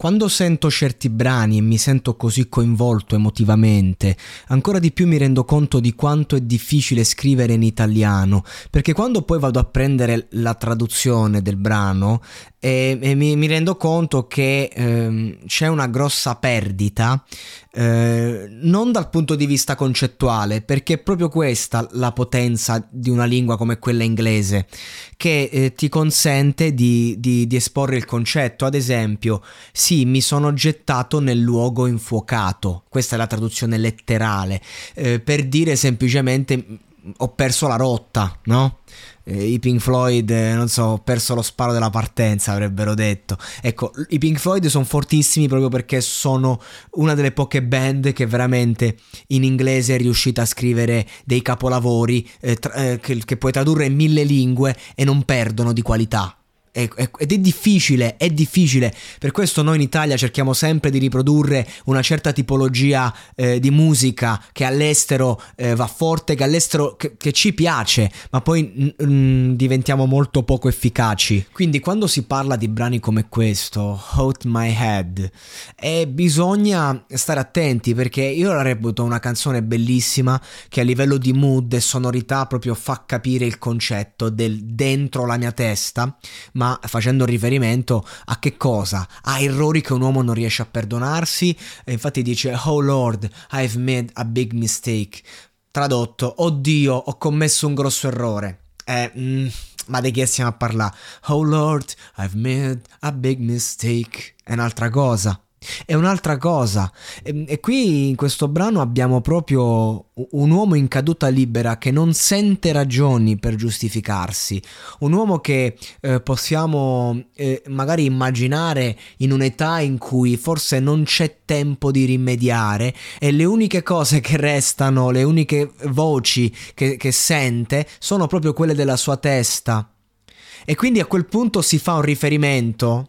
Quando sento certi brani e mi sento così coinvolto emotivamente, ancora di più mi rendo conto di quanto è difficile scrivere in italiano, perché quando poi vado a prendere la traduzione del brano e, e mi, mi, rendo conto che ehm, c'è una grossa perdita, eh, non dal punto di vista concettuale, perché è proprio questa la potenza di una lingua come quella inglese, che eh, ti consente di, di, di, esporre il concetto. Ad esempio, sì, mi sono gettato nel luogo infuocato, questa è la traduzione letterale, eh, per dire semplicemente ho perso la rotta, no? Eh, I Pink Floyd, eh, non so, ho perso lo sparo della partenza, avrebbero detto. Ecco, i Pink Floyd sono fortissimi proprio perché sono una delle poche band che veramente in inglese è riuscita a scrivere dei capolavori eh, tra- eh, che, che puoi tradurre in mille lingue e non perdono di qualità ed è difficile, è difficile. Per questo noi in Italia cerchiamo sempre di riprodurre una certa tipologia eh, di musica che all'estero eh, va forte, che all'estero che, che ci piace, ma poi mm, mm, diventiamo molto poco efficaci. Quindi quando si parla di brani come questo, Hot My Head, eh, bisogna stare attenti perché io la reputo una canzone bellissima che a livello di mood e sonorità proprio fa capire il concetto del dentro la mia testa ma facendo riferimento a che cosa? A errori che un uomo non riesce a perdonarsi. E infatti dice, Oh Lord, I've made a big mistake. Tradotto, oddio, ho commesso un grosso errore. Eh, mm, ma di che stiamo a parlare? Oh Lord, I've made a big mistake. È un'altra cosa. È un'altra cosa. E, e, qui in questo brano abbiamo proprio un uomo in caduta libera che non sente ragioni per giustificarsi. Un uomo che eh, possiamo eh, magari immaginare in un'età in cui forse non c'è tempo di rimediare e le uniche cose che restano, le uniche voci che, che sente sono proprio quelle della sua testa. E quindi a quel punto si fa un riferimento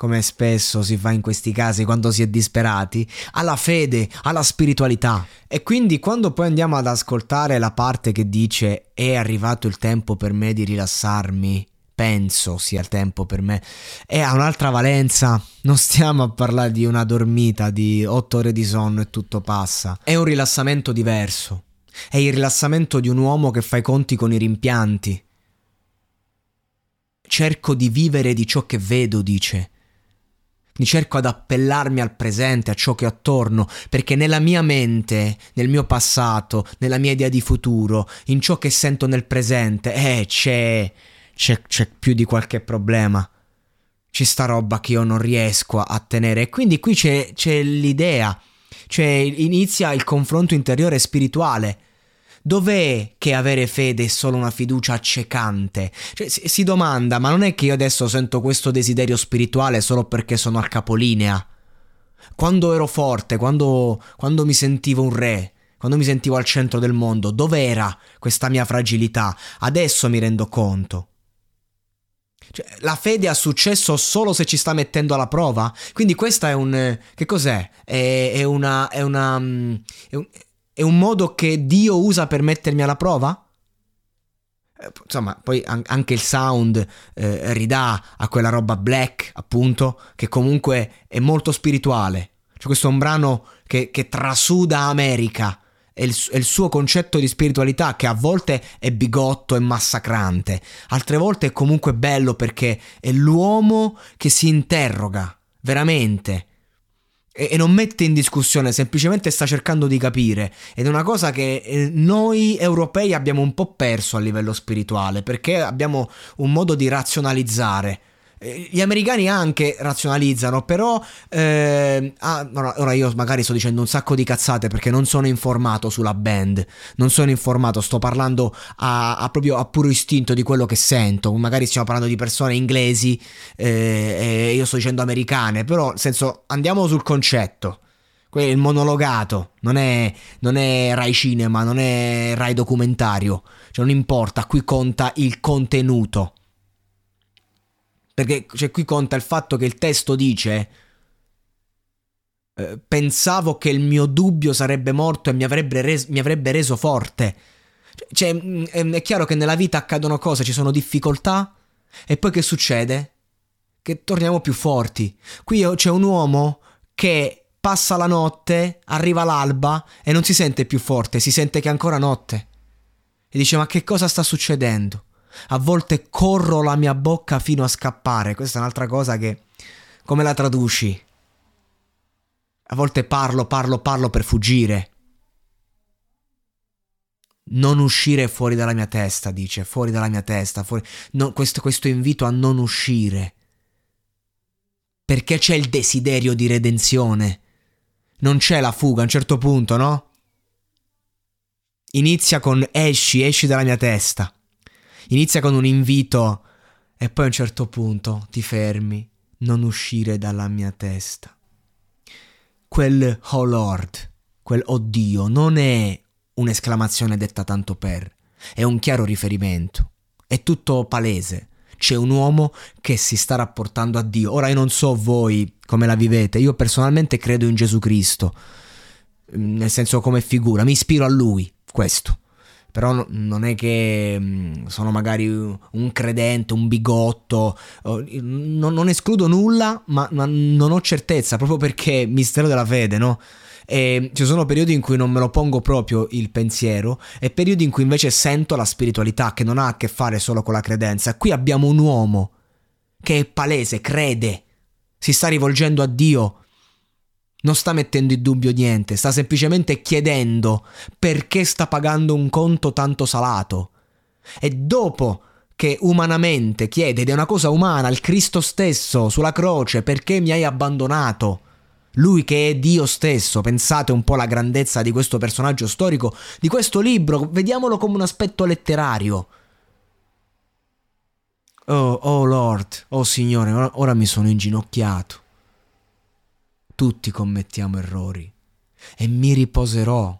come spesso si fa in questi casi quando si è disperati, alla fede, alla spiritualità. E quindi quando poi andiamo ad ascoltare la parte che dice è arrivato il tempo per me di rilassarmi, penso sia il tempo per me, e ha un'altra valenza. Non stiamo a parlare di una dormita di otto ore di sonno e tutto passa. È un rilassamento diverso. È il rilassamento di un uomo che fa i conti con i rimpianti. Cerco di vivere di ciò che vedo, dice mi cerco ad appellarmi al presente, a ciò che ho attorno, perché nella mia mente, nel mio passato, nella mia idea di futuro, in ciò che sento nel presente, eh, c'è, c'è, c'è più di qualche problema. C'è sta roba che io non riesco a tenere. E quindi qui c'è, c'è l'idea, cioè inizia il confronto interiore spirituale Dov'è che avere fede è solo una fiducia accecante? Cioè, si, si domanda, ma non è che io adesso sento questo desiderio spirituale solo perché sono al capolinea? Quando ero forte, quando, quando mi sentivo un re, quando mi sentivo al centro del mondo, dov'era questa mia fragilità? Adesso mi rendo conto. Cioè, la fede ha successo solo se ci sta mettendo alla prova? Quindi questa è un... che cos'è? È, è una... È una... È un, è un modo che Dio usa per mettermi alla prova? eh, insomma, poi anche il sound eh, ridà a quella roba black, appunto, che comunque è molto spirituale. Cioè, questo è un brano che, che trasuda America. È il, il, suo concetto di spiritualità che a volte è bigotto e massacrante, altre volte è comunque bello perché è l'uomo che si interroga, veramente, e, e non mette in discussione, semplicemente sta cercando di capire. Ed è una cosa che eh, noi europei abbiamo un po' perso a livello spirituale, perché abbiamo un modo di razionalizzare gli americani anche razionalizzano, però eh, ah, ora io magari sto dicendo un sacco di cazzate perché non sono informato sulla band, non sono informato, sto parlando a, a proprio a puro istinto di quello che sento, magari stiamo parlando di persone inglesi eh, e io sto dicendo americane, però nel senso andiamo sul concetto. Il monologato non è, non è Rai Cinema, non è Rai documentario, cioè non importa, qui conta il contenuto. Perché cioè, qui conta il fatto che il testo dice eh, pensavo che il mio dubbio sarebbe morto e mi avrebbe, res- mi avrebbe reso forte. Cioè, mm, è chiaro che nella vita accadono cose, ci sono difficoltà e poi che succede? Che torniamo più forti. Qui c'è un uomo che passa la notte, arriva l'alba e non si sente più forte, si sente che è ancora notte. E dice ma che cosa sta succedendo? A volte corro la mia bocca fino a scappare. Questa è un'altra cosa che... Come la traduci? A volte parlo, parlo, parlo per fuggire. Non uscire fuori dalla mia testa, dice, fuori dalla mia testa, fuori... no, questo, questo invito a non uscire. Perché c'è il desiderio di redenzione. Non c'è la fuga a un certo punto, no? Inizia con esci, esci dalla mia testa. Inizia con un invito e poi a un certo punto ti fermi, non uscire dalla mia testa. Quel oh Lord, quel oh Dio non è un'esclamazione detta tanto per, è un chiaro riferimento, è tutto palese. C'è un uomo che si sta rapportando a Dio. Ora io non so voi come la vivete, io personalmente credo in Gesù Cristo, nel senso come figura, mi ispiro a lui, questo però non è che mm, sono magari un credente, un bigotto, non, escludo nulla, ma, non ho certezza, proprio perché mistero della fede, no? E ci sono periodi in cui non me lo pongo proprio il pensiero e periodi in cui invece sento la spiritualità che non ha a che fare solo con la credenza. Qui abbiamo un uomo che è palese, crede, si sta rivolgendo a Dio non sta mettendo in dubbio niente, sta semplicemente chiedendo perché sta pagando un conto tanto salato. E dopo che umanamente chiede, ed è una cosa umana, al Cristo stesso sulla croce, perché mi hai abbandonato? Lui che è Dio stesso, pensate un po' alla grandezza di questo personaggio storico, di questo libro, vediamolo come un aspetto letterario. Oh, oh Lord, oh Signore, ora, ora mi sono inginocchiato. Tutti commettiamo errori e mi riposerò,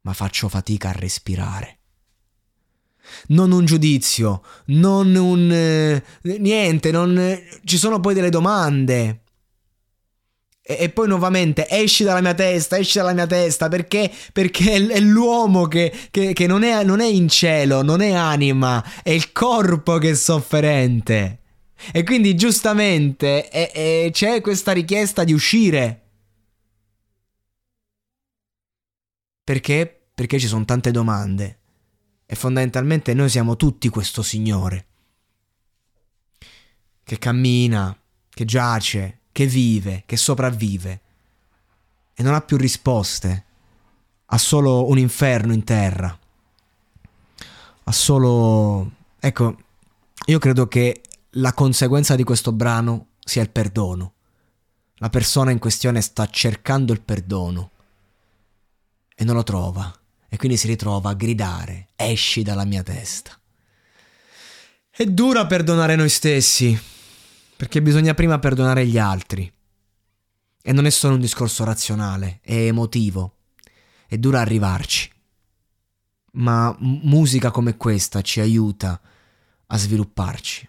ma faccio fatica a respirare. Non un giudizio, non un... Eh, niente, non... Eh, ci sono poi delle domande. E, e, poi nuovamente esci dalla mia testa, esci dalla mia testa, perché, perché è, l'uomo che, che, che non, è, non è in cielo, non è anima, è il corpo che è sofferente. E quindi giustamente e, e c'è questa richiesta di uscire. Perché? Perché ci sono tante domande. E fondamentalmente noi siamo tutti questo Signore. Che cammina, che giace, che vive, che sopravvive. E non ha più risposte. Ha solo un inferno in terra. Ha solo... Ecco, io credo che la conseguenza di questo brano sia il perdono. La persona in questione sta cercando il perdono e non lo trova e quindi si ritrova a gridare esci dalla mia testa. È dura perdonare noi stessi perché bisogna prima perdonare gli altri e non è solo un discorso razionale, è emotivo, è dura arrivarci. Ma musica come questa ci aiuta a svilupparci.